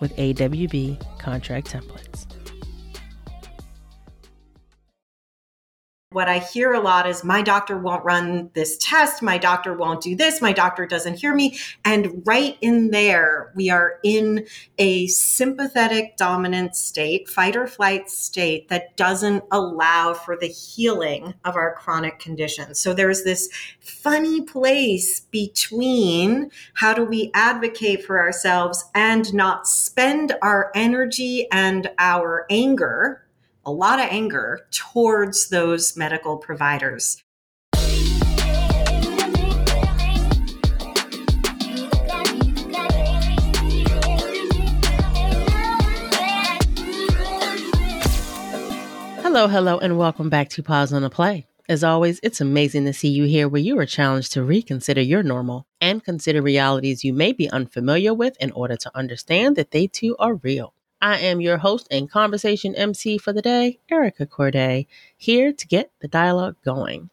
with AWB contract templates. What I hear a lot is my doctor won't run this test, my doctor won't do this, my doctor doesn't hear me. And right in there, we are in a sympathetic dominant state, fight or flight state that doesn't allow for the healing of our chronic conditions. So there's this funny place between how do we advocate for ourselves and not spend our energy and our anger a lot of anger towards those medical providers. Hello, hello, and welcome back to Pause on the Play. As always, it's amazing to see you here where you are challenged to reconsider your normal and consider realities you may be unfamiliar with in order to understand that they too are real. I am your host and conversation MC for the day, Erica Courdae, here to get the dialogue going.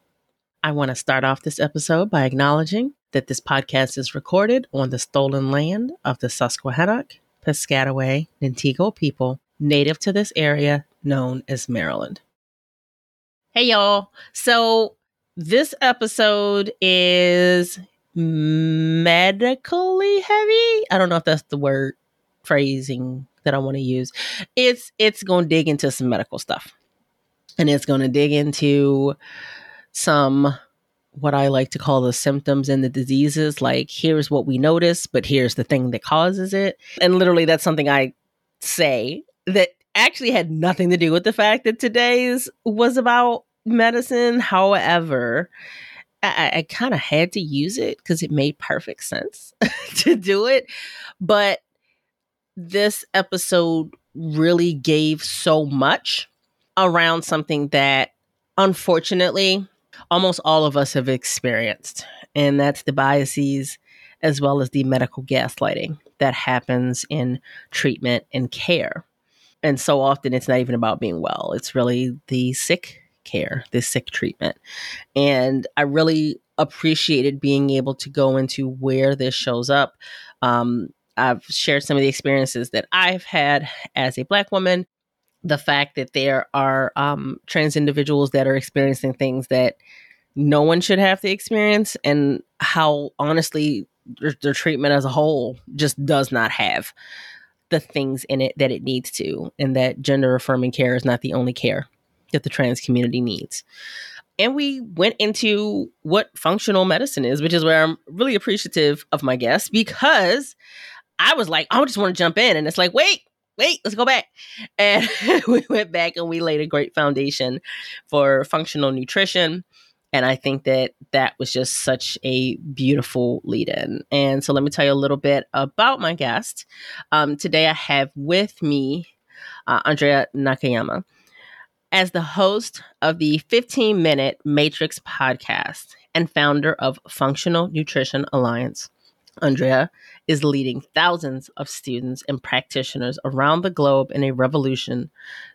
I want to start off this episode by acknowledging that this podcast is recorded on the stolen land of the Susquehannock, Piscataway, Nanticoke people native to this area known as Maryland. Hey, y'all. So, this episode is medically heavy. I don't know if that's the word phrasing that I want to use. It's it's going to dig into some medical stuff. And it's going to dig into some what I like to call the symptoms and the diseases like here's what we notice, but here's the thing that causes it. And literally that's something I say that actually had nothing to do with the fact that today's was about medicine. However, I, I kind of had to use it because it made perfect sense to do it. But this episode really gave so much around something that unfortunately almost all of us have experienced, and that's the biases as well as the medical gaslighting that happens in treatment and care. And so often it's not even about being well, it's really the sick care, the sick treatment. And I really appreciated being able to go into where this shows up. Um, I've shared some of the experiences that I've had as a Black woman. The fact that there are um, trans individuals that are experiencing things that no one should have to experience, and how honestly their, their treatment as a whole just does not have the things in it that it needs to, and that gender affirming care is not the only care that the trans community needs. And we went into what functional medicine is, which is where I'm really appreciative of my guests because I was like, I just want to jump in. And it's like, wait, wait, let's go back. And we went back and we laid a great foundation for functional nutrition. And I think that that was just such a beautiful lead in. And so let me tell you a little bit about my guest. Um, today I have with me uh, Andrea Nakayama as the host of the 15 Minute Matrix podcast and founder of Functional Nutrition Alliance. Andrea is leading thousands of students and practitioners around the globe in a revolution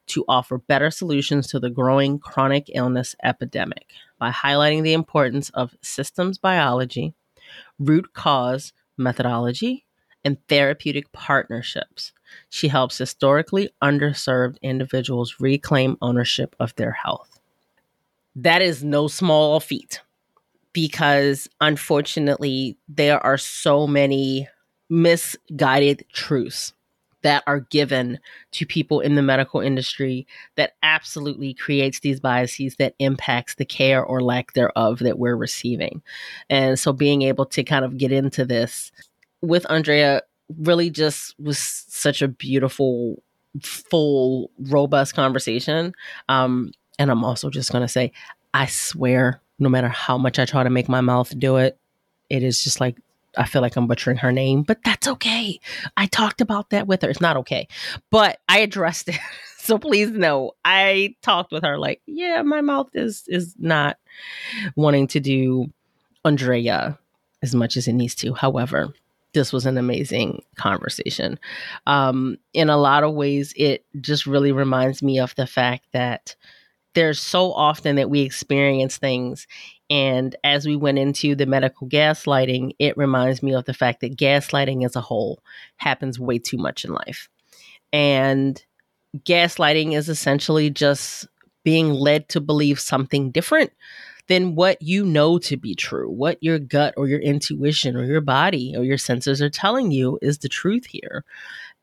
to offer better solutions to the growing chronic illness epidemic by highlighting the importance of systems biology, root cause methodology, and therapeutic partnerships. She helps historically underserved individuals reclaim ownership of their health. That is no small feat because unfortunately, there are so many misguided truths that are given to people in the medical industry that absolutely creates these biases that impacts the care or lack thereof that we're receiving. And so being able to kind of get into this with Andrea really just was such a beautiful full robust conversation um and i'm also just going to say i swear no matter how much i try to make my mouth do it it is just like I feel like I'm butchering her name, but that's okay. I talked about that with her. It's not okay, but I addressed it. so please know, I talked with her like, yeah, my mouth is is not wanting to do Andrea as much as it needs to. However, this was an amazing conversation. Um, in a lot of ways, it just really reminds me of the fact that there's so often that we experience things and as we went into the medical gaslighting, it reminds me of the fact that gaslighting as a whole happens way too much in life. And gaslighting is essentially just being led to believe something different than what you know to be true, what your gut or your intuition or your body or your senses are telling you is the truth here.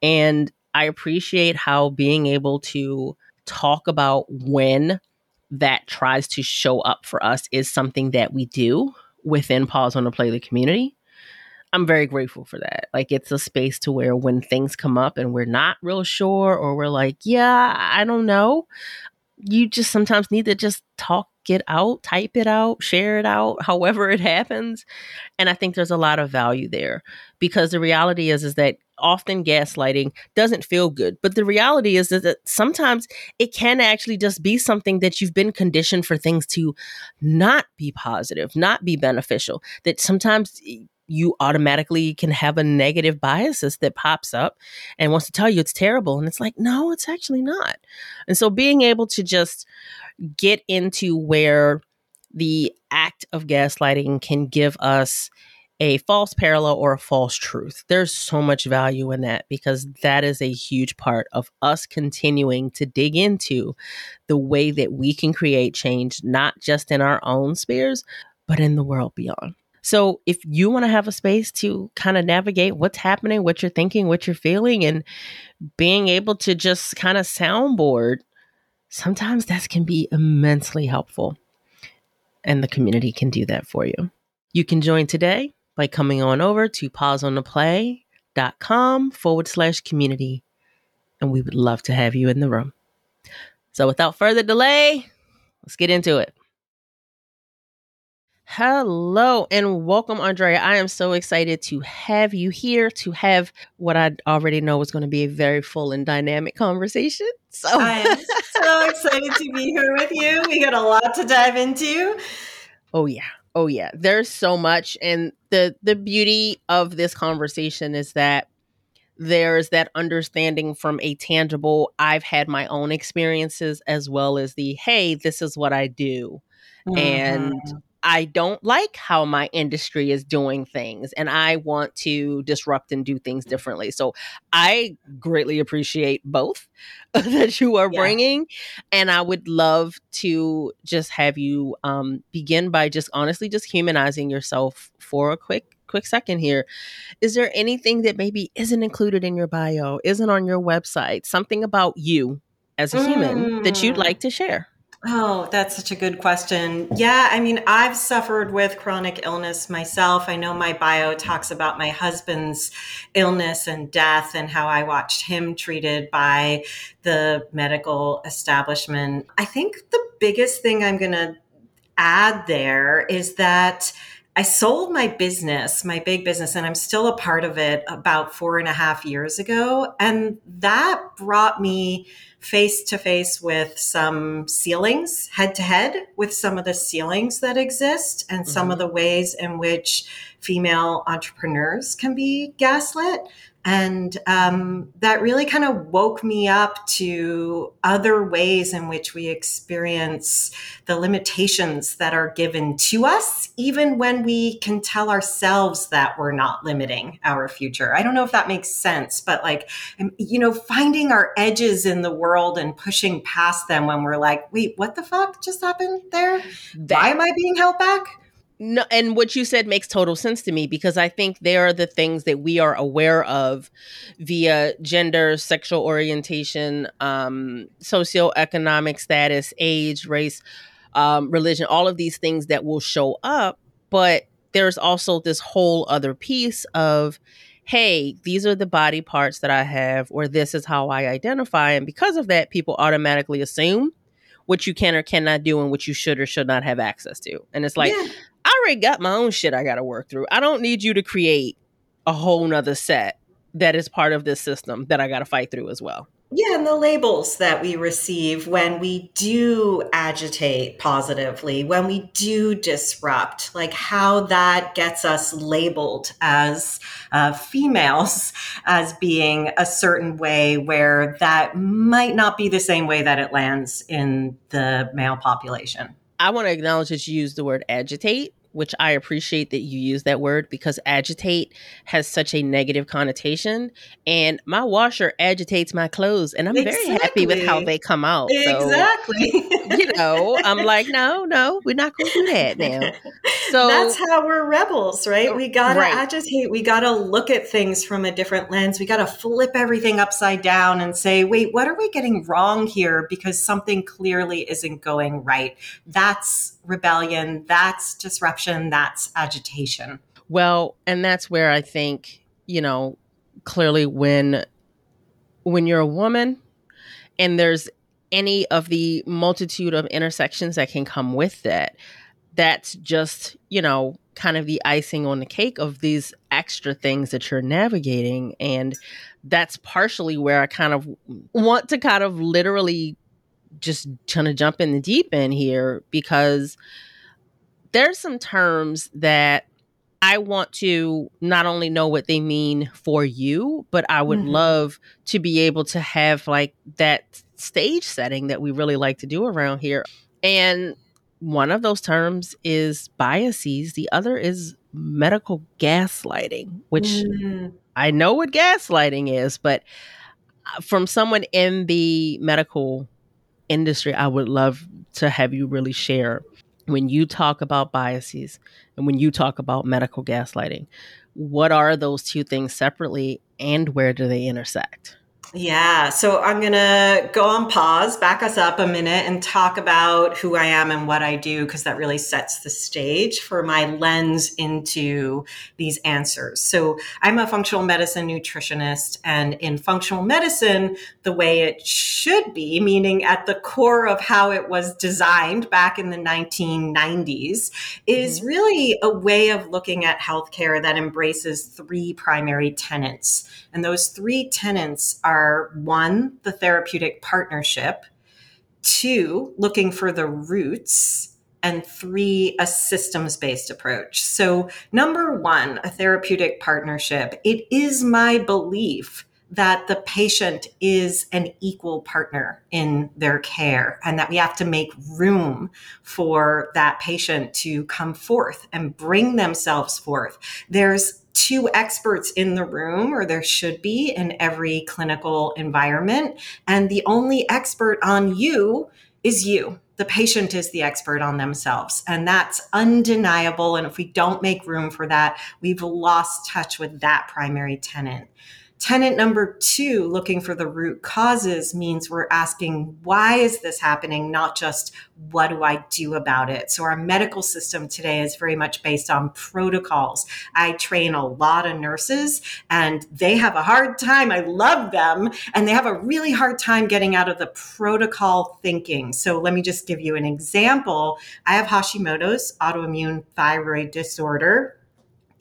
And I appreciate how being able to talk about when that tries to show up for us is something that we do within Pause on the Play the community. I'm very grateful for that. Like it's a space to where when things come up and we're not real sure or we're like, yeah, I don't know, you just sometimes need to just talk it out, type it out, share it out, however it happens. And I think there's a lot of value there because the reality is is that often gaslighting doesn't feel good. But the reality is, is that sometimes it can actually just be something that you've been conditioned for things to not be positive, not be beneficial. That sometimes you automatically can have a negative biases that pops up and wants to tell you it's terrible. And it's like, no, it's actually not. And so being able to just get into where the act of gaslighting can give us a false parallel or a false truth. There's so much value in that because that is a huge part of us continuing to dig into the way that we can create change, not just in our own spheres, but in the world beyond. So, if you want to have a space to kind of navigate what's happening, what you're thinking, what you're feeling, and being able to just kind of soundboard, sometimes that can be immensely helpful. And the community can do that for you. You can join today by coming on over to pauseontheplay.com forward slash community. And we would love to have you in the room. So without further delay, let's get into it. Hello and welcome, Andrea. I am so excited to have you here to have what I already know is going to be a very full and dynamic conversation. So I am so excited to be here with you. We got a lot to dive into. Oh yeah. Oh yeah, there's so much and the the beauty of this conversation is that there's that understanding from a tangible I've had my own experiences as well as the hey, this is what I do. Mm-hmm. And I don't like how my industry is doing things and I want to disrupt and do things differently. So I greatly appreciate both that you are yeah. bringing. And I would love to just have you um, begin by just honestly just humanizing yourself for a quick quick second here. Is there anything that maybe isn't included in your bio, isn't on your website, something about you as a mm. human that you'd mm. like to share? Oh, that's such a good question. Yeah, I mean, I've suffered with chronic illness myself. I know my bio talks about my husband's illness and death and how I watched him treated by the medical establishment. I think the biggest thing I'm going to add there is that I sold my business, my big business, and I'm still a part of it about four and a half years ago. And that brought me face to face with some ceilings, head to head with some of the ceilings that exist and some mm-hmm. of the ways in which female entrepreneurs can be gaslit. And um, that really kind of woke me up to other ways in which we experience the limitations that are given to us, even when we can tell ourselves that we're not limiting our future. I don't know if that makes sense, but like, you know, finding our edges in the world and pushing past them when we're like, wait, what the fuck just happened there? That- Why am I being held back? No, and what you said makes total sense to me because I think they are the things that we are aware of via gender, sexual orientation, um, socioeconomic status, age, race, um, religion, all of these things that will show up. But there's also this whole other piece of, hey, these are the body parts that I have, or this is how I identify. And because of that, people automatically assume what you can or cannot do and what you should or should not have access to. And it's like, yeah. I already got my own shit I got to work through. I don't need you to create a whole nother set that is part of this system that I got to fight through as well. Yeah, and the labels that we receive when we do agitate positively, when we do disrupt, like how that gets us labeled as uh, females as being a certain way, where that might not be the same way that it lands in the male population. I want to acknowledge that you used the word agitate which I appreciate that you use that word because agitate has such a negative connotation. And my washer agitates my clothes, and I'm exactly. very happy with how they come out. Exactly. So, you know, I'm like, no, no, we're not going to do that now. So that's how we're rebels, right? Oh, we got to right. agitate. We got to look at things from a different lens. We got to flip everything upside down and say, wait, what are we getting wrong here? Because something clearly isn't going right. That's rebellion. That's disruption. That's agitation. Well, and that's where I think, you know, clearly when when you're a woman and there's any of the multitude of intersections that can come with that that's just you know kind of the icing on the cake of these extra things that you're navigating and that's partially where i kind of want to kind of literally just trying to jump in the deep end here because there's some terms that I want to not only know what they mean for you, but I would mm-hmm. love to be able to have like that stage setting that we really like to do around here. And one of those terms is biases, the other is medical gaslighting, which mm-hmm. I know what gaslighting is, but from someone in the medical industry, I would love to have you really share when you talk about biases and when you talk about medical gaslighting, what are those two things separately and where do they intersect? Yeah. So I'm going to go on pause, back us up a minute, and talk about who I am and what I do, because that really sets the stage for my lens into these answers. So I'm a functional medicine nutritionist. And in functional medicine, the way it should be, meaning at the core of how it was designed back in the 1990s, is mm-hmm. really a way of looking at healthcare that embraces three primary tenets. And those three tenets are are one, the therapeutic partnership, two, looking for the roots, and three, a systems based approach. So, number one, a therapeutic partnership. It is my belief that the patient is an equal partner in their care and that we have to make room for that patient to come forth and bring themselves forth. There's two experts in the room, or there should be in every clinical environment. And the only expert on you is you. The patient is the expert on themselves. And that's undeniable. And if we don't make room for that, we've lost touch with that primary tenant. Tenant number two, looking for the root causes, means we're asking, why is this happening? Not just, what do I do about it? So, our medical system today is very much based on protocols. I train a lot of nurses, and they have a hard time. I love them, and they have a really hard time getting out of the protocol thinking. So, let me just give you an example. I have Hashimoto's autoimmune thyroid disorder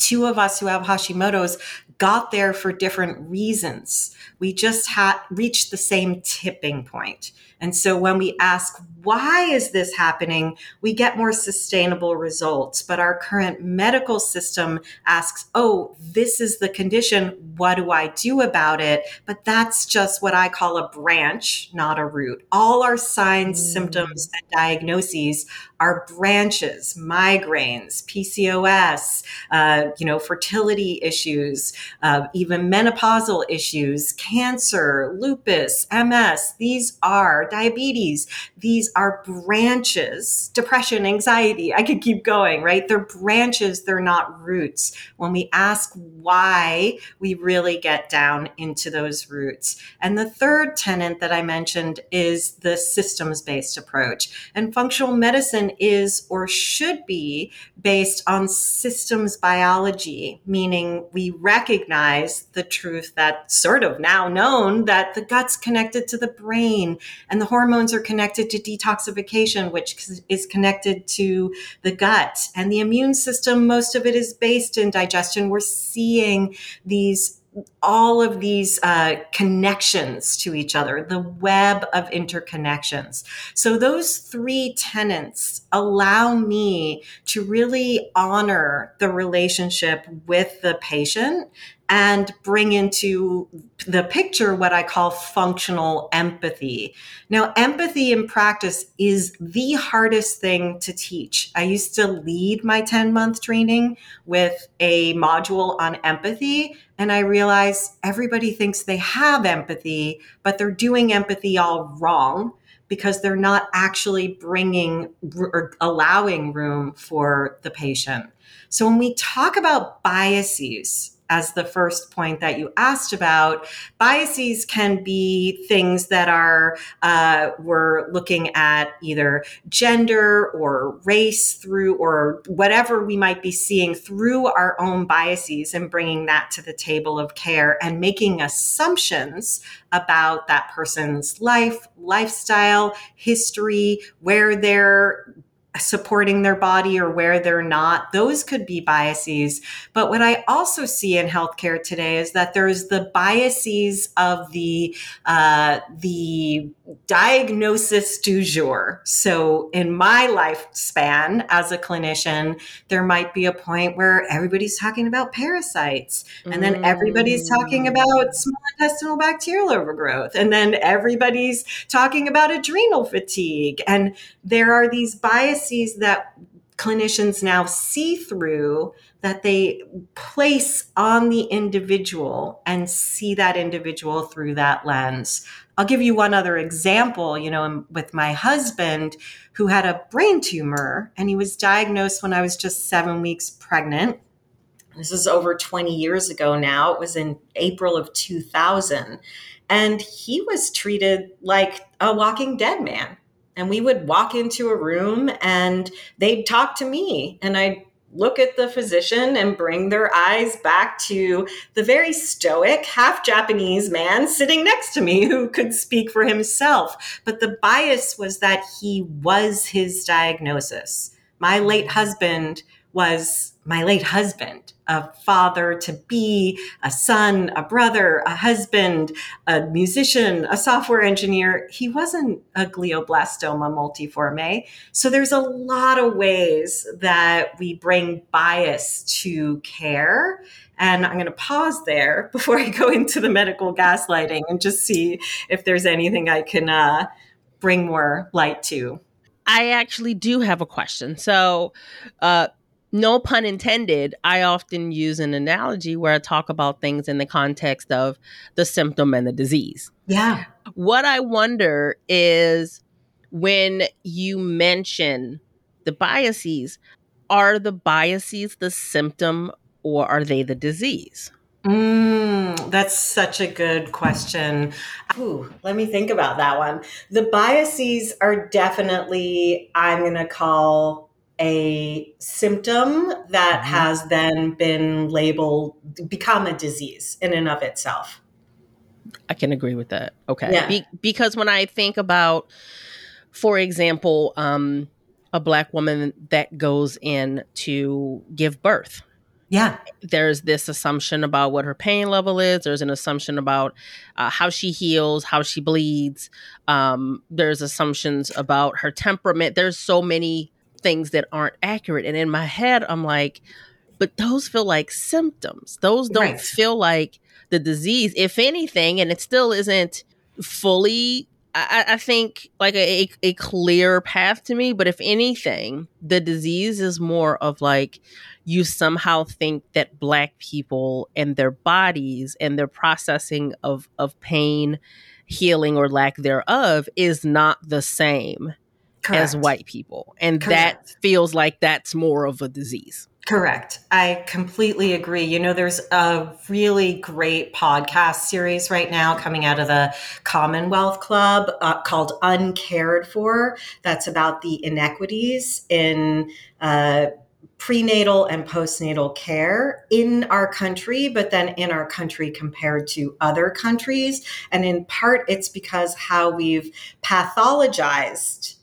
two of us who have Hashimoto's got there for different reasons. We just had reached the same tipping point. And so when we ask, why is this happening? We get more sustainable results. But our current medical system asks, oh, this is the condition. What do I do about it? But that's just what I call a branch, not a root. All our signs, mm. symptoms, and diagnoses are branches, migraines, PCOS, uh, you know, fertility issues, uh, even menopausal issues, cancer, lupus, MS. These are diabetes. These are branches, depression, anxiety. I could keep going, right? They're branches, they're not roots. When we ask why, we really get down into those roots. And the third tenant that I mentioned is the systems based approach. And functional medicine is or should be based on systems biology, meaning we recognize the truth that sort of now known that the gut's connected to the brain and the hormones are connected to detoxification, which is connected to the gut. And the immune system, most of it is based in digestion. We're seeing these all of these uh, connections to each other, the web of interconnections. So, those three tenets allow me to really honor the relationship with the patient and bring into the picture what I call functional empathy. Now, empathy in practice is the hardest thing to teach. I used to lead my 10 month training with a module on empathy, and I realized everybody thinks they have empathy, but they're doing empathy all wrong because they're not actually bringing or allowing room for the patient. So when we talk about biases, as the first point that you asked about, biases can be things that are, uh, we're looking at either gender or race through or whatever we might be seeing through our own biases and bringing that to the table of care and making assumptions about that person's life, lifestyle, history, where they're supporting their body or where they're not. Those could be biases. But what I also see in healthcare today is that there's the biases of the uh, the diagnosis du jour. So in my lifespan as a clinician, there might be a point where everybody's talking about parasites, and then everybody's talking about mm. small intestinal bacterial overgrowth, and then everybody's talking about adrenal fatigue, and there are these biases that clinicians now see through that they place on the individual and see that individual through that lens. I'll give you one other example, you know, with my husband who had a brain tumor and he was diagnosed when I was just 7 weeks pregnant. This is over 20 years ago now. It was in April of 2000 and he was treated like a walking dead man and we would walk into a room and they'd talk to me and I'd look at the physician and bring their eyes back to the very stoic, half Japanese man sitting next to me who could speak for himself. But the bias was that he was his diagnosis. My late husband was my late husband, a father to be, a son, a brother, a husband, a musician, a software engineer. He wasn't a glioblastoma multiforme. So there's a lot of ways that we bring bias to care. And I'm going to pause there before I go into the medical gaslighting and just see if there's anything I can uh, bring more light to. I actually do have a question. So, uh, no pun intended, I often use an analogy where I talk about things in the context of the symptom and the disease. Yeah. What I wonder is when you mention the biases, are the biases the symptom or are they the disease? Mm, that's such a good question. Ooh, let me think about that one. The biases are definitely, I'm going to call a symptom that mm-hmm. has then been labeled become a disease in and of itself. I can agree with that. Okay. Yeah. Be- because when I think about, for example, um, a black woman that goes in to give birth. Yeah. There's this assumption about what her pain level is. There's an assumption about uh, how she heals, how she bleeds. Um, there's assumptions about her temperament. There's so many things that aren't accurate. And in my head, I'm like, but those feel like symptoms. Those don't right. feel like the disease, if anything, and it still isn't fully I, I think like a, a clear path to me, but if anything, the disease is more of like you somehow think that black people and their bodies and their processing of of pain, healing or lack thereof is not the same Correct. as white people. And Correct. that feels like that's more of a disease. Correct. I completely agree. You know, there's a really great podcast series right now coming out of the Commonwealth Club uh, called Uncared For. That's about the inequities in uh, prenatal and postnatal care in our country, but then in our country compared to other countries. And in part, it's because how we've pathologized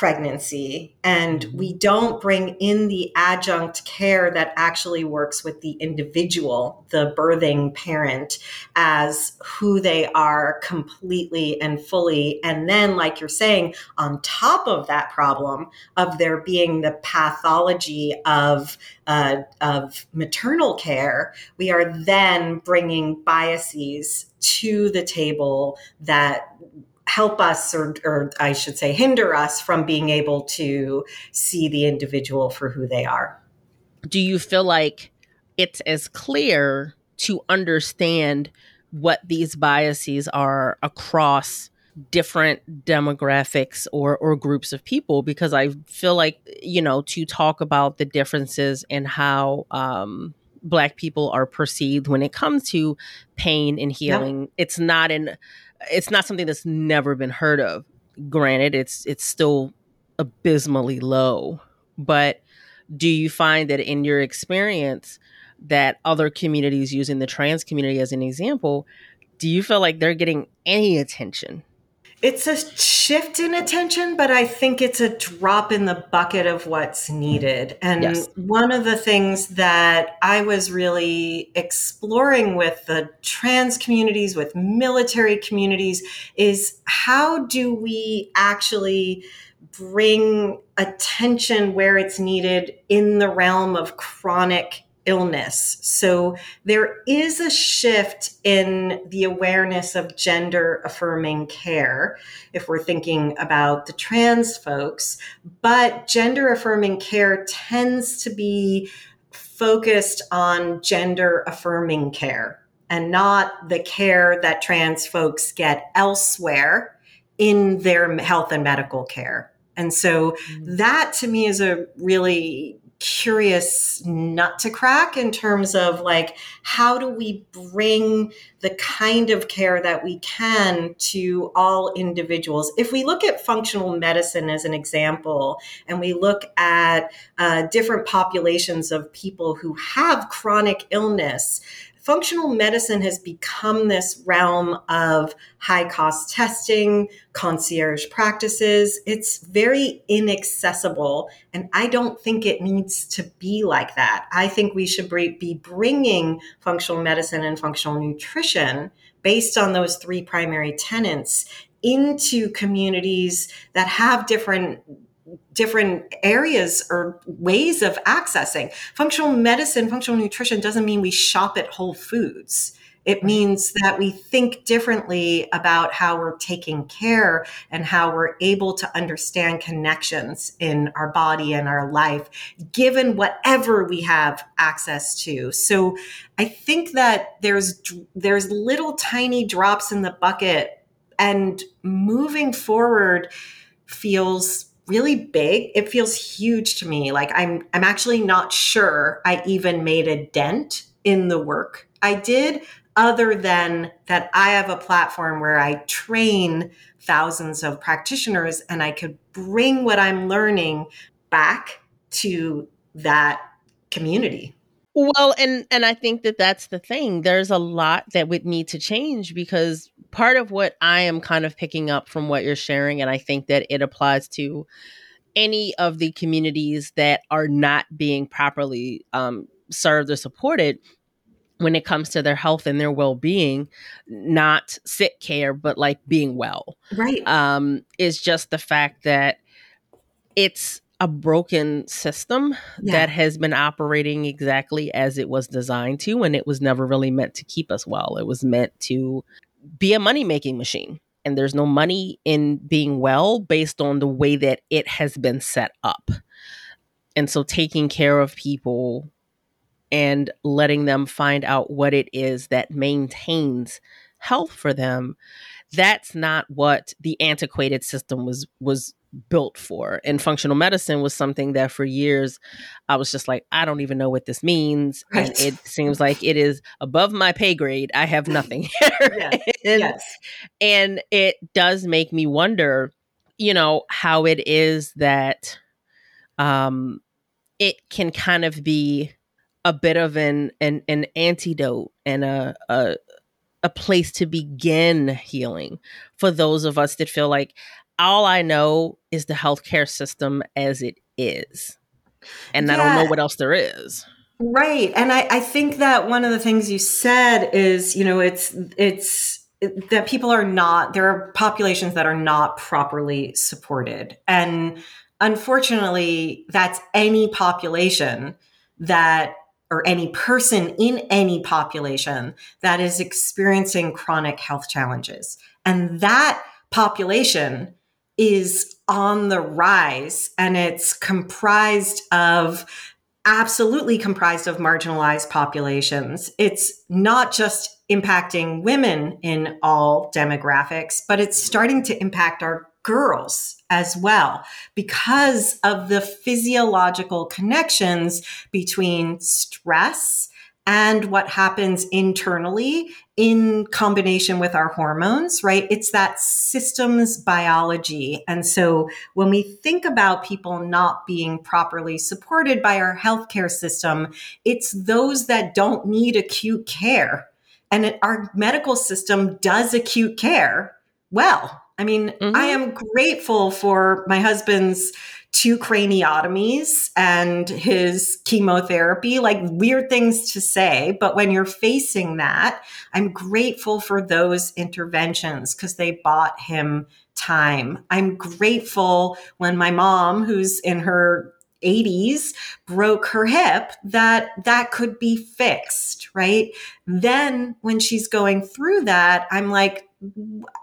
pregnancy and mm-hmm. we don't bring in the adjunct care that actually works with the individual the birthing parent as who they are completely and fully and then like you're saying on top of that problem of there being the pathology of uh, of maternal care we are then bringing biases to the table that help us or, or i should say hinder us from being able to see the individual for who they are. Do you feel like it's as clear to understand what these biases are across different demographics or or groups of people? Because I feel like you know to talk about the differences in how um black people are perceived when it comes to pain and healing it's not an it's not something that's never been heard of. Granted, it's it's still abysmally low, but do you find that in your experience that other communities using the trans community as an example, do you feel like they're getting any attention it's a shift in attention, but I think it's a drop in the bucket of what's needed. And yes. one of the things that I was really exploring with the trans communities, with military communities, is how do we actually bring attention where it's needed in the realm of chronic illness. So there is a shift in the awareness of gender affirming care if we're thinking about the trans folks, but gender affirming care tends to be focused on gender affirming care and not the care that trans folks get elsewhere in their health and medical care. And so mm. that to me is a really curious nut to crack in terms of like how do we bring the kind of care that we can to all individuals? If we look at functional medicine as an example and we look at uh, different populations of people who have chronic illness functional medicine has become this realm of high cost testing, concierge practices. It's very inaccessible. And I don't think it needs to be like that. I think we should be bringing functional medicine and functional nutrition based on those three primary tenants into communities that have different different areas or ways of accessing. Functional medicine, functional nutrition doesn't mean we shop at Whole Foods. It means that we think differently about how we're taking care and how we're able to understand connections in our body and our life, given whatever we have access to. So I think that there's there's little tiny drops in the bucket, and moving forward feels really big. It feels huge to me. Like I'm I'm actually not sure I even made a dent in the work I did other than that I have a platform where I train thousands of practitioners and I could bring what I'm learning back to that community. Well, and and I think that that's the thing. There's a lot that would need to change because part of what I am kind of picking up from what you're sharing, and I think that it applies to any of the communities that are not being properly um, served or supported when it comes to their health and their well-being not sick care but like being well. Right. Um is just the fact that it's a broken system yeah. that has been operating exactly as it was designed to and it was never really meant to keep us well. It was meant to be a money making machine. and there's no money in being well based on the way that it has been set up. And so taking care of people and letting them find out what it is that maintains health for them that's not what the antiquated system was was built for. And functional medicine was something that for years I was just like, I don't even know what this means. Right. And it seems like it is above my pay grade. I have nothing here. Yes. and, yes. and it does make me wonder, you know, how it is that um it can kind of be a bit of an an, an antidote and a, a a place to begin healing for those of us that feel like all I know is the healthcare system as it is. And yeah. I don't know what else there is. Right. And I, I think that one of the things you said is, you know, it's it's that people are not there are populations that are not properly supported. And unfortunately, that's any population that or any person in any population that is experiencing chronic health challenges. And that population is on the rise and it's comprised of absolutely comprised of marginalized populations. It's not just impacting women in all demographics, but it's starting to impact our girls as well because of the physiological connections between stress and what happens internally in combination with our hormones, right? It's that systems biology. And so when we think about people not being properly supported by our healthcare system, it's those that don't need acute care. And it, our medical system does acute care well I mean, mm-hmm. I am grateful for my husband's two craniotomies and his chemotherapy, like weird things to say. But when you're facing that, I'm grateful for those interventions because they bought him time. I'm grateful when my mom, who's in her 80s broke her hip that that could be fixed right? Then when she's going through that i'm like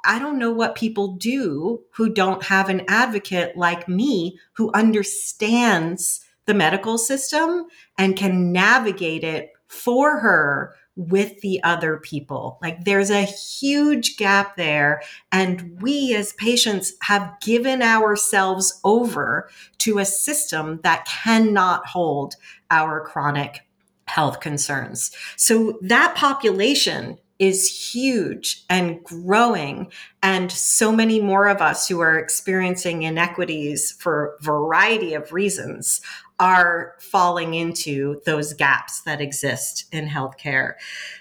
I don't know what people do who don't have an advocate like me who understands the medical system and can navigate it for her with the other people. Like there's a huge gap there. And we as patients have given ourselves over to a system that cannot hold our chronic health concerns. So that population is huge and growing and so many more of us who are experiencing inequities for a variety of reasons are falling into those gaps that exist in healthcare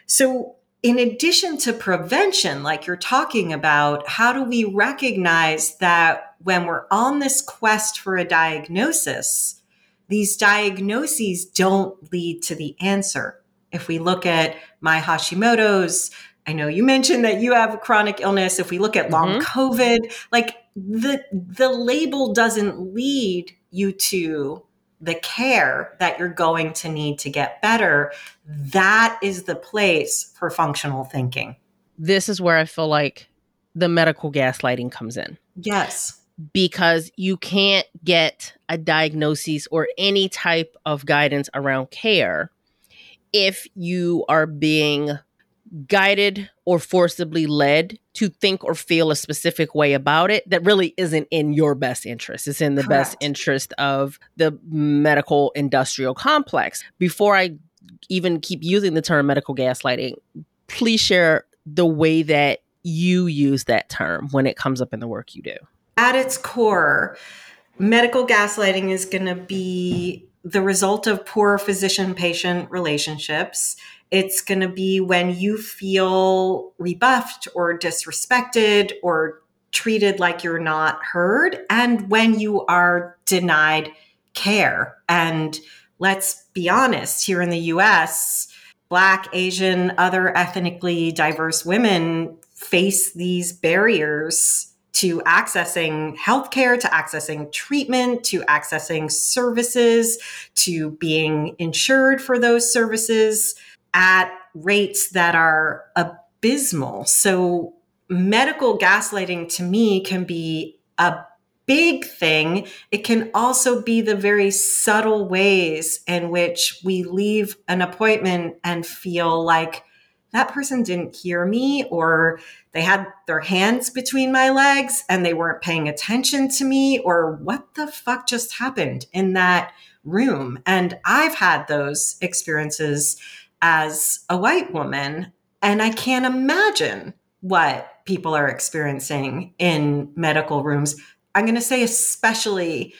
so in addition to prevention like you're talking about how do we recognize that when we're on this quest for a diagnosis these diagnoses don't lead to the answer if we look at my Hashimoto's, I know you mentioned that you have a chronic illness. If we look at long mm-hmm. COVID, like the the label doesn't lead you to the care that you're going to need to get better. That is the place for functional thinking. This is where I feel like the medical gaslighting comes in. Yes. Because you can't get a diagnosis or any type of guidance around care if you are being guided or forcibly led to think or feel a specific way about it that really isn't in your best interest. It's in the Correct. best interest of the medical industrial complex. Before I even keep using the term medical gaslighting, please share the way that you use that term when it comes up in the work you do. At its core, medical gaslighting is going to be the result of poor physician patient relationships. It's going to be when you feel rebuffed or disrespected or treated like you're not heard, and when you are denied care. And let's be honest, here in the US, Black, Asian, other ethnically diverse women face these barriers to accessing healthcare, to accessing treatment, to accessing services, to being insured for those services at rates that are abysmal. So medical gaslighting to me can be a big thing. It can also be the very subtle ways in which we leave an appointment and feel like that person didn't hear me or they had their hands between my legs and they weren't paying attention to me or what the fuck just happened in that room. And I've had those experiences as a white woman and I can't imagine what people are experiencing in medical rooms. I'm going to say, especially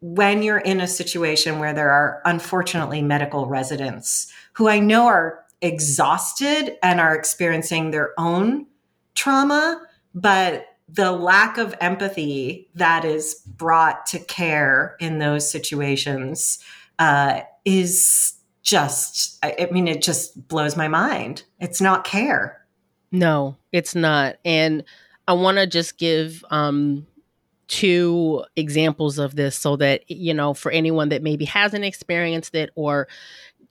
when you're in a situation where there are unfortunately medical residents who I know are exhausted and are experiencing their own trauma, but the lack of empathy that is brought to care in those situations uh, is just, I, I mean, it just blows my mind. It's not care. No, it's not. And I want to just give um, two examples of this so that, you know, for anyone that maybe hasn't experienced it or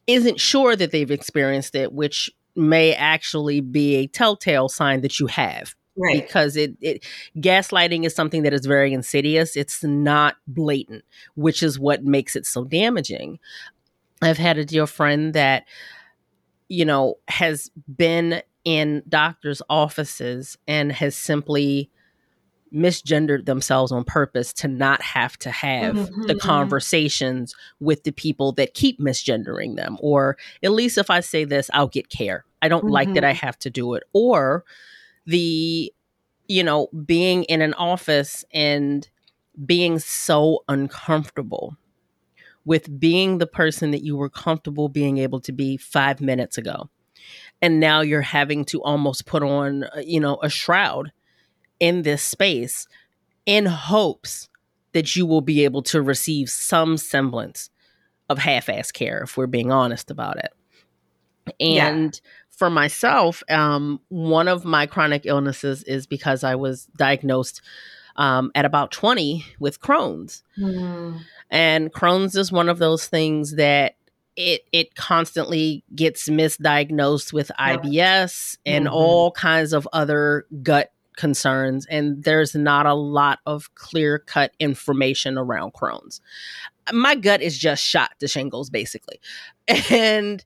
isn't sure that they've experienced it, which may actually be a telltale sign that you have. Right. Because it, it gaslighting is something that is very insidious. It's not blatant, which is what makes it so damaging. I've had a dear friend that, you know, has been in doctors' offices and has simply misgendered themselves on purpose to not have to have mm-hmm. the conversations with the people that keep misgendering them. Or at least if I say this, I'll get care. I don't mm-hmm. like that I mm-hmm. have to do it. Or the, you know, being in an office and being so uncomfortable with being the person that you were comfortable being able to be five minutes ago and now you're having to almost put on uh, you know a shroud in this space in hopes that you will be able to receive some semblance of half-ass care if we're being honest about it and yeah. for myself um, one of my chronic illnesses is because i was diagnosed um, at about 20 with crohn's mm. And crohn's is one of those things that it it constantly gets misdiagnosed with IBS and mm-hmm. all kinds of other gut concerns and there's not a lot of clear cut information around Crohn's. My gut is just shot to shingles basically. And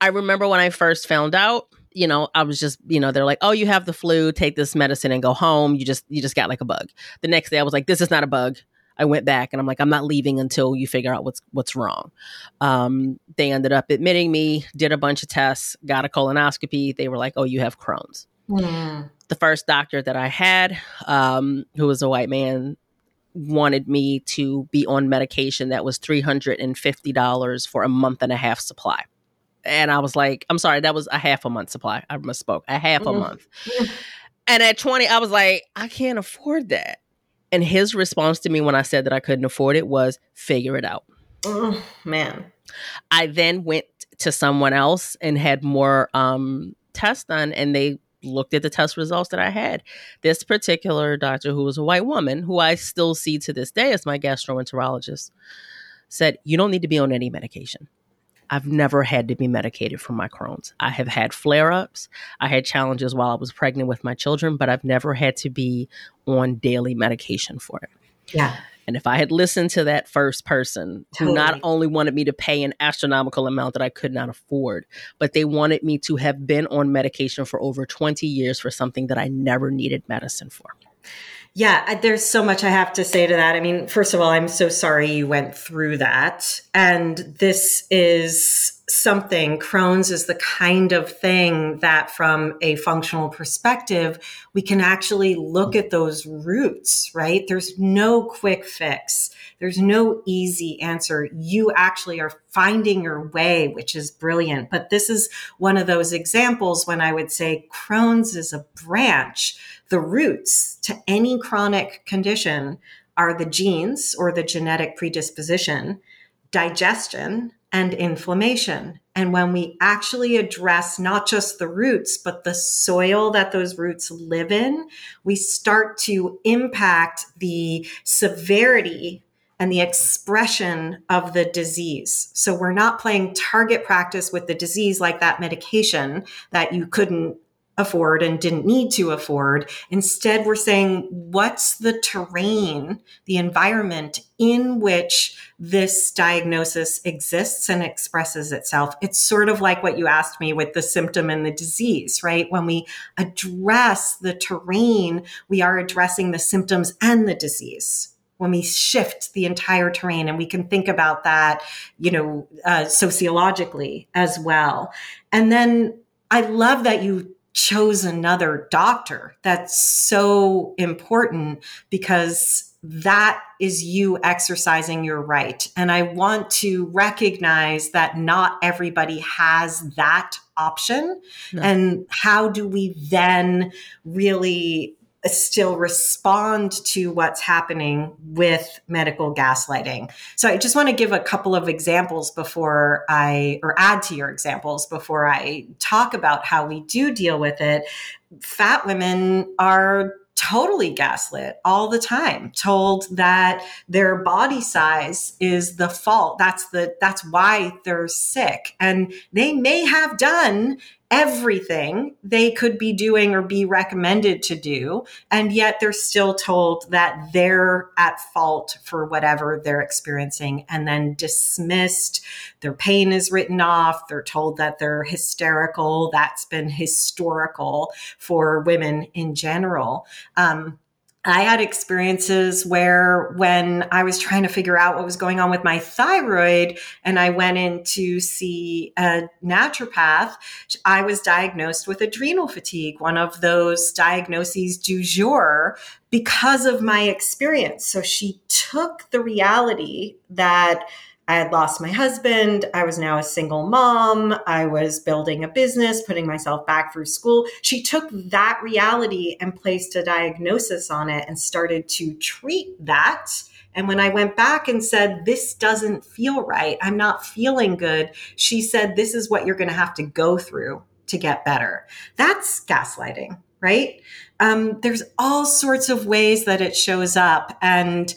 I remember when I first found out, you know, I was just, you know, they're like, "Oh, you have the flu, take this medicine and go home. You just you just got like a bug." The next day I was like, "This is not a bug. I went back and I'm like, I'm not leaving until you figure out what's what's wrong. Um, they ended up admitting me, did a bunch of tests, got a colonoscopy. They were like, oh, you have Crohn's. Mm. The first doctor that I had, um, who was a white man, wanted me to be on medication that was $350 for a month and a half supply. And I was like, I'm sorry, that was a half a month supply. I misspoke, a half mm. a month. and at 20, I was like, I can't afford that. And his response to me when I said that I couldn't afford it was figure it out. Oh, man. I then went to someone else and had more um, tests done, and they looked at the test results that I had. This particular doctor, who was a white woman, who I still see to this day as my gastroenterologist, said, You don't need to be on any medication. I've never had to be medicated for my Crohn's. I have had flare ups. I had challenges while I was pregnant with my children, but I've never had to be on daily medication for it. Yeah. And if I had listened to that first person totally. who not only wanted me to pay an astronomical amount that I could not afford, but they wanted me to have been on medication for over 20 years for something that I never needed medicine for. Yeah, there's so much I have to say to that. I mean, first of all, I'm so sorry you went through that. And this is something, Crohn's is the kind of thing that, from a functional perspective, we can actually look at those roots, right? There's no quick fix, there's no easy answer. You actually are finding your way, which is brilliant. But this is one of those examples when I would say Crohn's is a branch. The roots to any chronic condition are the genes or the genetic predisposition, digestion, and inflammation. And when we actually address not just the roots, but the soil that those roots live in, we start to impact the severity and the expression of the disease. So we're not playing target practice with the disease like that medication that you couldn't afford and didn't need to afford. Instead, we're saying, what's the terrain, the environment in which this diagnosis exists and expresses itself? It's sort of like what you asked me with the symptom and the disease, right? When we address the terrain, we are addressing the symptoms and the disease when we shift the entire terrain and we can think about that you know uh, sociologically as well and then i love that you chose another doctor. That's so important because that is you exercising your right. And i want to recognize that not everybody has that option. No. and how do we then really still respond to what's happening with medical gaslighting. So I just want to give a couple of examples before I, or add to your examples before I talk about how we do deal with it. Fat women are totally gaslit all the time told that their body size is the fault that's the that's why they're sick and they may have done everything they could be doing or be recommended to do. And yet they're still told that they're at fault for whatever they're experiencing and then dismissed. Their pain is written off. They're told that they're hysterical. That's been historical for women in general. Um, I had experiences where when I was trying to figure out what was going on with my thyroid and I went in to see a naturopath, I was diagnosed with adrenal fatigue, one of those diagnoses du jour because of my experience. So she took the reality that I had lost my husband. I was now a single mom. I was building a business, putting myself back through school. She took that reality and placed a diagnosis on it and started to treat that. And when I went back and said, This doesn't feel right, I'm not feeling good, she said, This is what you're going to have to go through to get better. That's gaslighting, right? Um, there's all sorts of ways that it shows up. And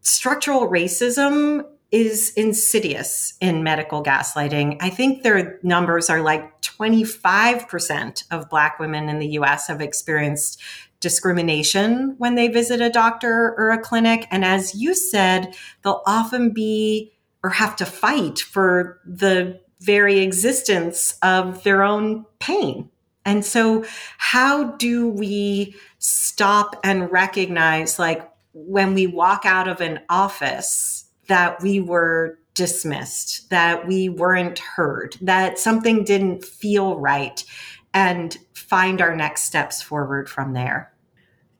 structural racism is insidious in medical gaslighting. I think their numbers are like 25% of Black women in the US have experienced discrimination when they visit a doctor or a clinic. And as you said, they'll often be or have to fight for the very existence of their own pain. And so, how do we stop and recognize, like, when we walk out of an office, that we were dismissed, that we weren't heard, that something didn't feel right, and find our next steps forward from there.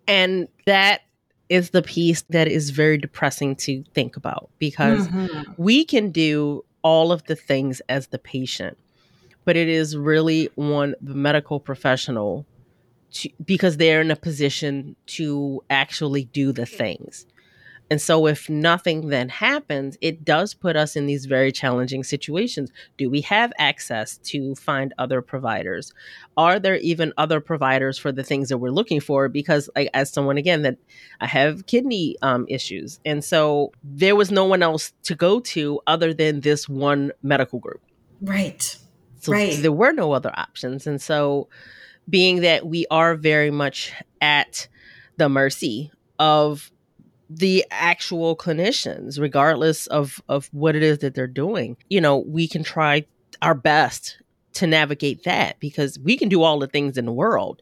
And that is the piece that is very depressing to think about because mm-hmm. we can do all of the things as the patient, but it is really on the medical professional to, because they're in a position to actually do the things. And so, if nothing then happens, it does put us in these very challenging situations. Do we have access to find other providers? Are there even other providers for the things that we're looking for? Because, like, as someone again that I have kidney um, issues, and so there was no one else to go to other than this one medical group. Right. So right. There were no other options, and so being that we are very much at the mercy of the actual clinicians regardless of of what it is that they're doing you know we can try our best to navigate that because we can do all the things in the world.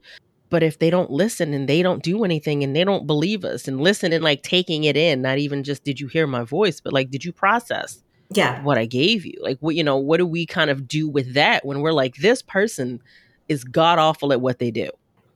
But if they don't listen and they don't do anything and they don't believe us and listen and like taking it in not even just did you hear my voice? but like did you process yeah. what i gave you? Like what you know what do we kind of do with that when we're like this person is god awful at what they do.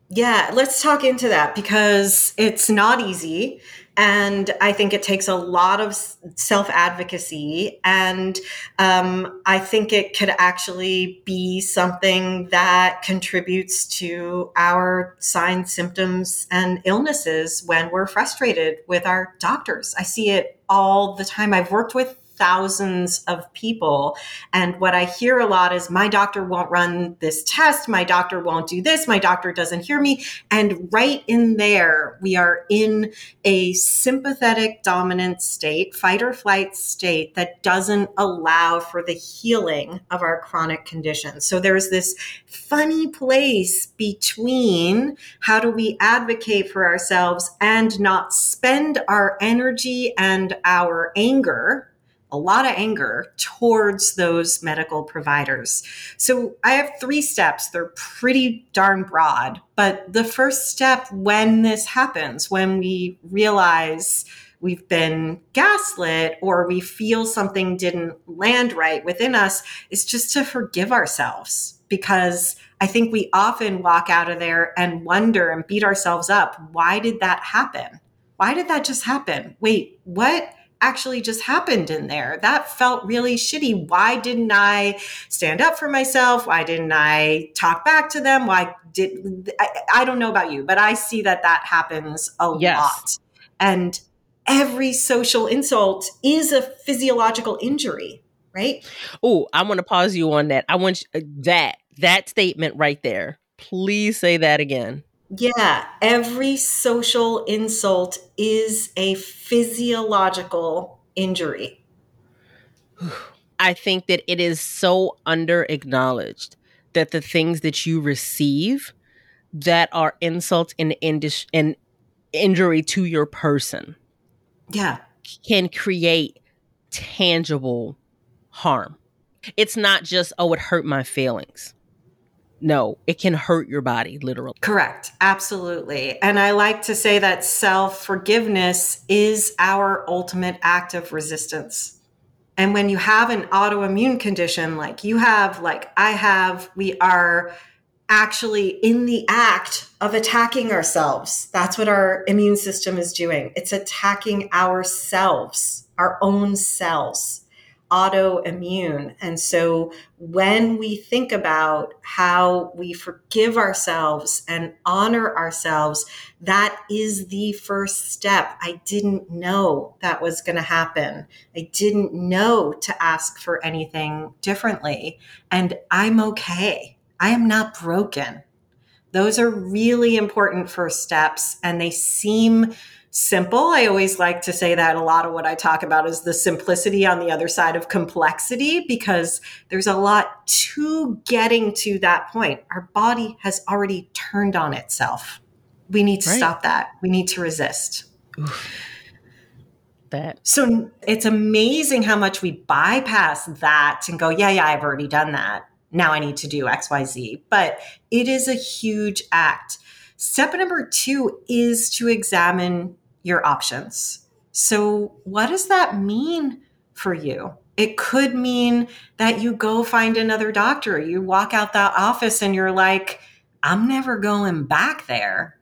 Yeah, let's talk into that because it's not easy. And I think it takes a lot of self advocacy. And um, I think it could actually be something that contributes to our signs, symptoms, and illnesses when we're frustrated with our doctors. I see it all the time. I've worked with thousands of people. And what I hear a lot is my doctor won't run this test. My doctor won't do this. My doctor doesn't hear me. And right in there, we are in a sympathetic dominant state, fight or flight state that doesn't allow for the healing of our chronic conditions. So there's this funny place between how do we advocate for ourselves and not spend our energy and our anger a lot of anger towards those medical providers. So I have three steps. They're pretty darn broad. But the first step when this happens, when we realize we've been gaslit or we feel something didn't land right within us, is just to forgive ourselves. Because I think we often walk out of there and wonder and beat ourselves up. Why did that happen? Why did that just happen? Wait, what? Actually just happened in there. That felt really shitty. Why didn't I stand up for myself? Why didn't I talk back to them? Why did I, I don't know about you, but I see that that happens a yes. lot. And every social insult is a physiological injury, right? Oh, I want to pause you on that. I want you, uh, that that statement right there. Please say that again. Yeah, every social insult is a physiological injury. I think that it is so under acknowledged that the things that you receive that are insults and, indis- and injury to your person yeah can create tangible harm. It's not just oh it hurt my feelings no, it can hurt your body, literally. Correct. Absolutely. And I like to say that self forgiveness is our ultimate act of resistance. And when you have an autoimmune condition like you have, like I have, we are actually in the act of attacking ourselves. That's what our immune system is doing. It's attacking ourselves, our own cells autoimmune. And so when we think about how we forgive ourselves and honor ourselves, that is the first step. I didn't know that was going to happen. I didn't know to ask for anything differently. And I'm okay. I am not broken. Those are really important first steps, and they seem simple. I always like to say that a lot of what I talk about is the simplicity on the other side of complexity because there's a lot to getting to that point. Our body has already turned on itself. We need to right. stop that. We need to resist. Oof. That. So it's amazing how much we bypass that and go, yeah, yeah, I've already done that. Now I need to do XYZ. But it is a huge act. Step number two is to examine your options. So, what does that mean for you? It could mean that you go find another doctor. You walk out that office and you're like, I'm never going back there.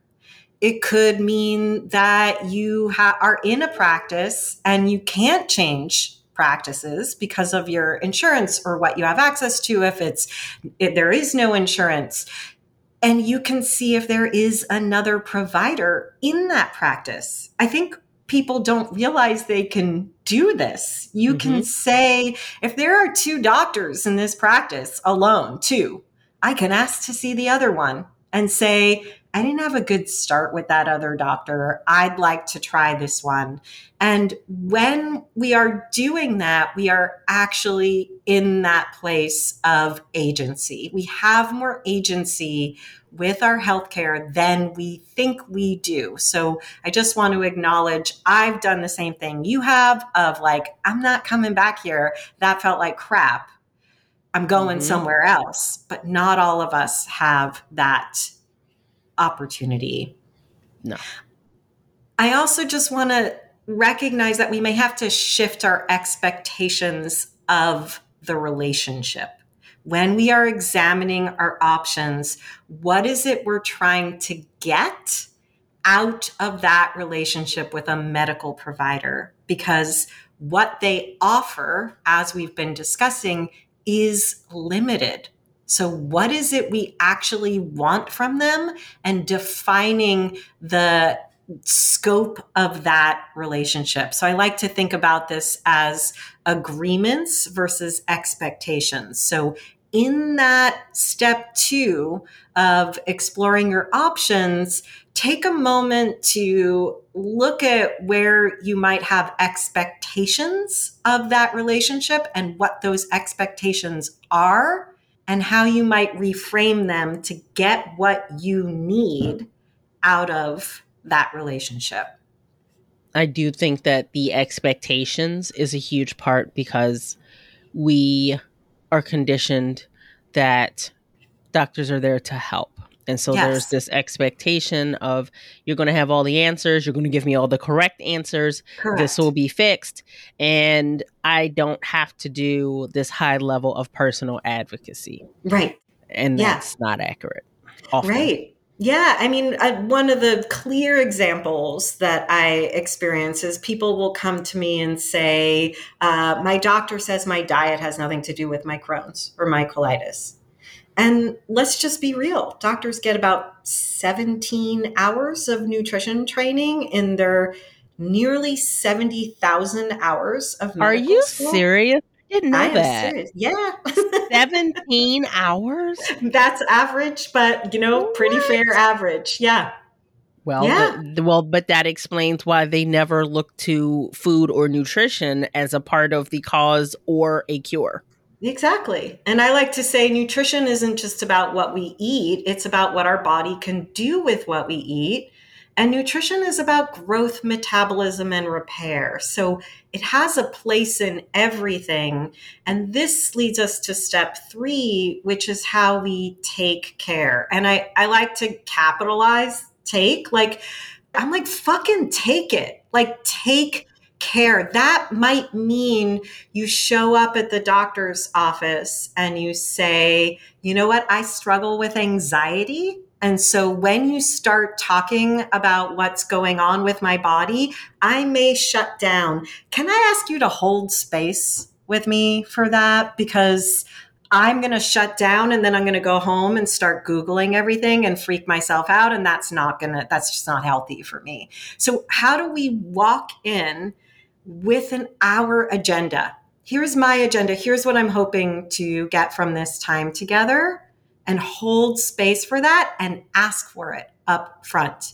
It could mean that you ha- are in a practice and you can't change practices because of your insurance or what you have access to if it's if there is no insurance and you can see if there is another provider in that practice. I think people don't realize they can do this. You mm-hmm. can say, if there are two doctors in this practice alone, two, I can ask to see the other one and say, I didn't have a good start with that other doctor. I'd like to try this one. And when we are doing that, we are actually in that place of agency. We have more agency with our healthcare than we think we do. So I just want to acknowledge I've done the same thing you have of like, I'm not coming back here. That felt like crap. I'm going mm-hmm. somewhere else. But not all of us have that opportunity. No. I also just want to recognize that we may have to shift our expectations of the relationship. When we are examining our options, what is it we're trying to get out of that relationship with a medical provider? Because what they offer, as we've been discussing, is limited. So, what is it we actually want from them? And defining the scope of that relationship. So I like to think about this as agreements versus expectations. So in that step two of exploring your options, take a moment to look at where you might have expectations of that relationship and what those expectations are and how you might reframe them to get what you need out of that relationship. I do think that the expectations is a huge part because we are conditioned that doctors are there to help. And so yes. there's this expectation of you're going to have all the answers, you're going to give me all the correct answers, correct. this will be fixed, and I don't have to do this high level of personal advocacy. Right. And that's not accurate. Often. Right. Yeah, I mean, uh, one of the clear examples that I experience is people will come to me and say, uh, My doctor says my diet has nothing to do with my Crohn's or my colitis. And let's just be real doctors get about 17 hours of nutrition training in their nearly 70,000 hours of Are you school. serious? didn't know I that. Serious. Yeah. 17 hours? That's average, but you know, what? pretty fair average. Yeah. Well, yeah. The, well, but that explains why they never look to food or nutrition as a part of the cause or a cure. Exactly. And I like to say nutrition isn't just about what we eat, it's about what our body can do with what we eat. And nutrition is about growth, metabolism, and repair. So it has a place in everything. And this leads us to step three, which is how we take care. And I, I like to capitalize take. Like, I'm like, fucking take it. Like, take care. That might mean you show up at the doctor's office and you say, you know what, I struggle with anxiety. And so when you start talking about what's going on with my body, I may shut down. Can I ask you to hold space with me for that? Because I'm going to shut down and then I'm going to go home and start Googling everything and freak myself out. And that's not going to, that's just not healthy for me. So, how do we walk in with an hour agenda? Here's my agenda. Here's what I'm hoping to get from this time together and hold space for that and ask for it up front.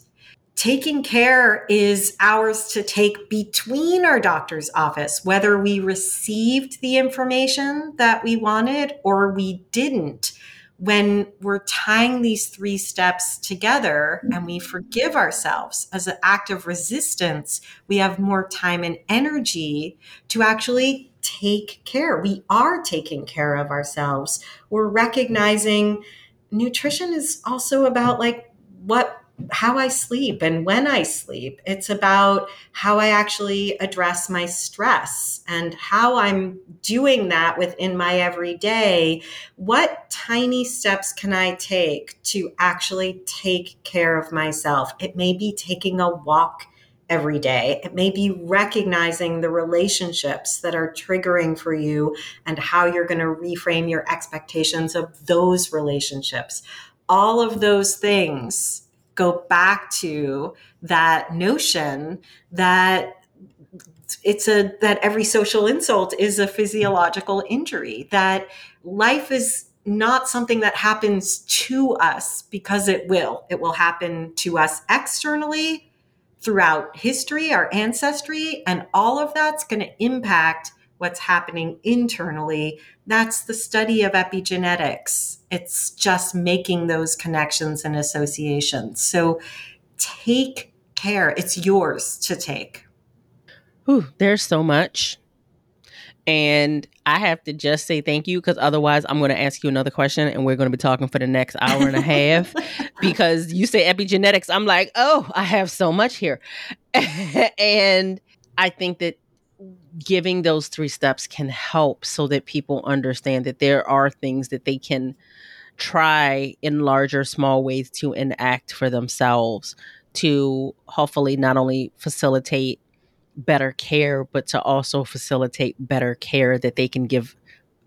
Taking care is ours to take between our doctor's office, whether we received the information that we wanted or we didn't. When we're tying these three steps together mm-hmm. and we forgive ourselves as an act of resistance, we have more time and energy to actually take care. We are taking care of ourselves. We're recognizing nutrition is also about like what how I sleep and when I sleep. It's about how I actually address my stress and how I'm doing that within my everyday. What tiny steps can I take to actually take care of myself? It may be taking a walk every day. It may be recognizing the relationships that are triggering for you and how you're going to reframe your expectations of those relationships. All of those things go back to that notion that it's a that every social insult is a physiological injury that life is not something that happens to us because it will. It will happen to us externally throughout history, our ancestry, and all of that's going to impact what's happening internally. That's the study of epigenetics. It's just making those connections and associations. So take care. It's yours to take. Ooh, there's so much. And I have to just say thank you because otherwise I'm going to ask you another question and we're going to be talking for the next hour and a half because you say epigenetics. I'm like, oh, I have so much here. and I think that giving those three steps can help so that people understand that there are things that they can try in larger, small ways to enact for themselves to hopefully not only facilitate better care, but to also facilitate better care that they can give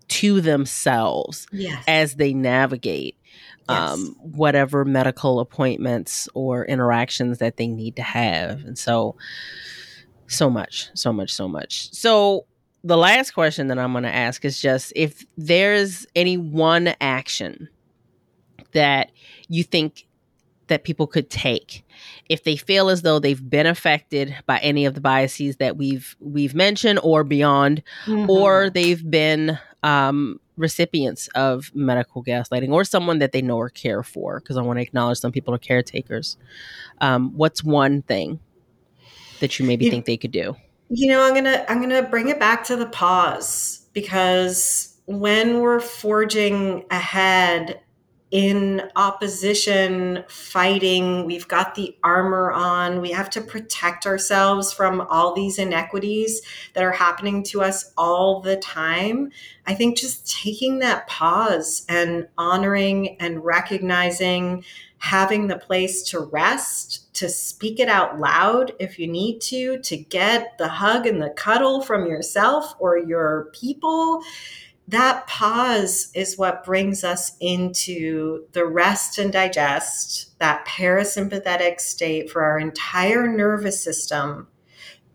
to themselves yes. as they navigate yes. um, whatever medical appointments or interactions that they need to have. And so, so much, so much, so much. So, the last question that I'm going to ask is just if there's any one action that you think that people could take if they feel as though they've been affected by any of the biases that we've we've mentioned or beyond mm-hmm. or they've been um, recipients of medical gaslighting or someone that they know or care for because i want to acknowledge some people are caretakers um, what's one thing that you maybe you, think they could do? You know i'm gonna i'm gonna bring it back to the pause because when we're forging ahead in opposition, fighting. We've got the armor on. We have to protect ourselves from all these inequities that are happening to us all the time. I think just taking that pause and honoring and recognizing, having the place to rest, to speak it out loud if you need to, to get the hug and the cuddle from yourself or your people that pause is what brings us into the rest and digest, that parasympathetic state for our entire nervous system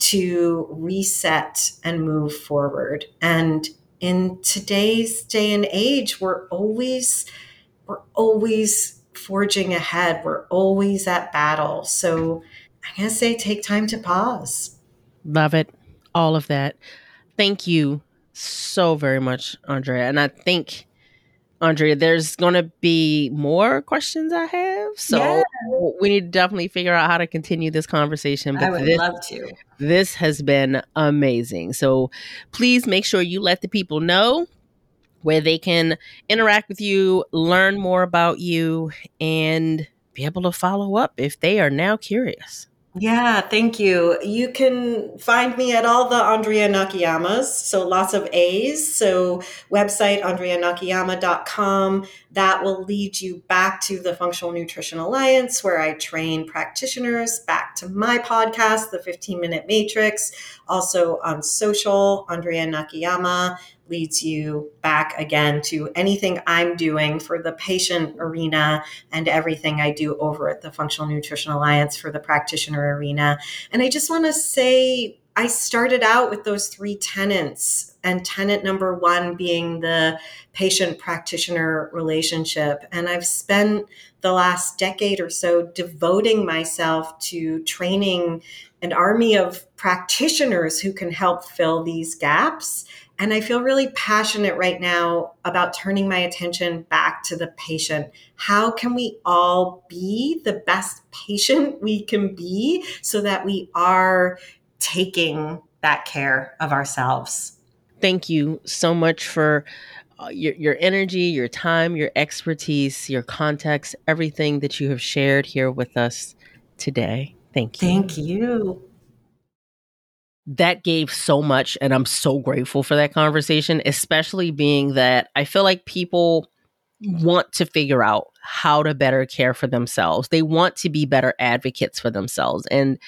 to reset and move forward. And in today's day and age, we're always we're always forging ahead. We're always at battle. So I'm going to say take time to pause. Love it. All of that. Thank you so very much, Andrea. And I think, Andrea, there's going to be more questions I have. So yeah. we need to definitely figure out how to continue this conversation. But I would this, love to. This has been amazing. So please make sure you let the people know where they can interact with you, learn more about you, and be able to follow up if they are now curious. Yeah, thank you. You can find me at all the Andrea Nakayamas, so lots of A's. So website andreanakayama.com. That will lead you back to the Functional Nutrition Alliance where I train practitioners, back to my podcast, The 15 Minute Matrix, also on social, Andrea Nakayama leads you back again to anything I'm doing for the patient arena and everything I do over at the Functional Nutrition Alliance for the practitioner arena. And I just want to say, I started out with those three tenants, and tenant number one being the patient practitioner relationship. And I've spent the last decade or so devoting myself to training an army of practitioners who can help fill these gaps and I feel really passionate right now about turning my attention back to the patient. How can we all be the best patient we can be so that we are taking that care of ourselves? Thank you so much for uh, your, your energy, your time, your expertise, your context, everything that you have shared here with us today. Thank you. Thank you that gave so much and i'm so grateful for that conversation especially being that i feel like people want to figure out how to better care for themselves. They want to be better advocates for themselves. And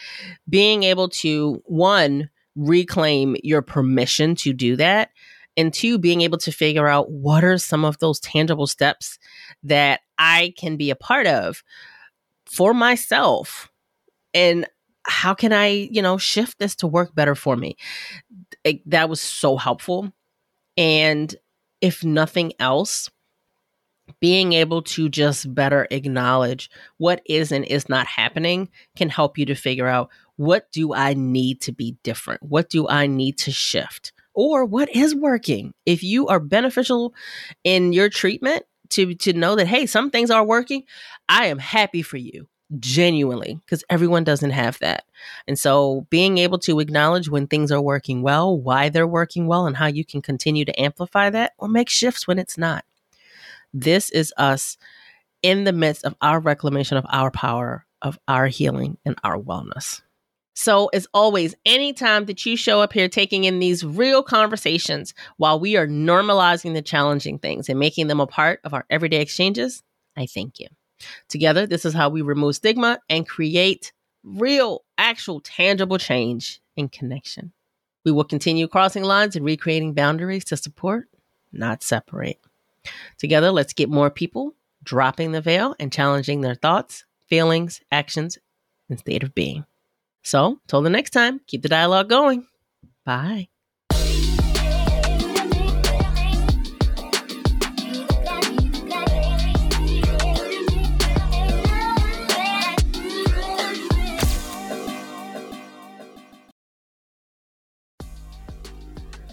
being able to one reclaim your permission to do that and two being able to figure out what are some of those tangible steps that i can be a part of for myself. And how can I, you know, shift this to work better for me? It, eh, that was so helpful. And if nothing else, being able to just better acknowledge what is and is not happening can help you to figure out what do I need to be different? What do I need to shift? Or what is working? If you are beneficial in your treatment to to know that hey, some things are working, I am happy for you genuinely because everyone doesn't have that. And so being able to acknowledge when things are working well, why they're working well, and how you can continue to amplify that or make shifts when it's not. This is us in the midst of our reclamation of our power, of our healing, and our wellness. So, as always, anytime that you show up here taking in these real conversations while we are normalizing the challenging things and making them a part of our everyday exchanges, I thank you. Together, this is how we remove stigma and create real, actual, tangible change and connection. We will continue crossing lines and recreating boundaries to support, not separate. Together, let's get more people dropping the veil and challenging their thoughts, feelings, actions, and state of being. So, till the next time, keep the dialogue going. Bye.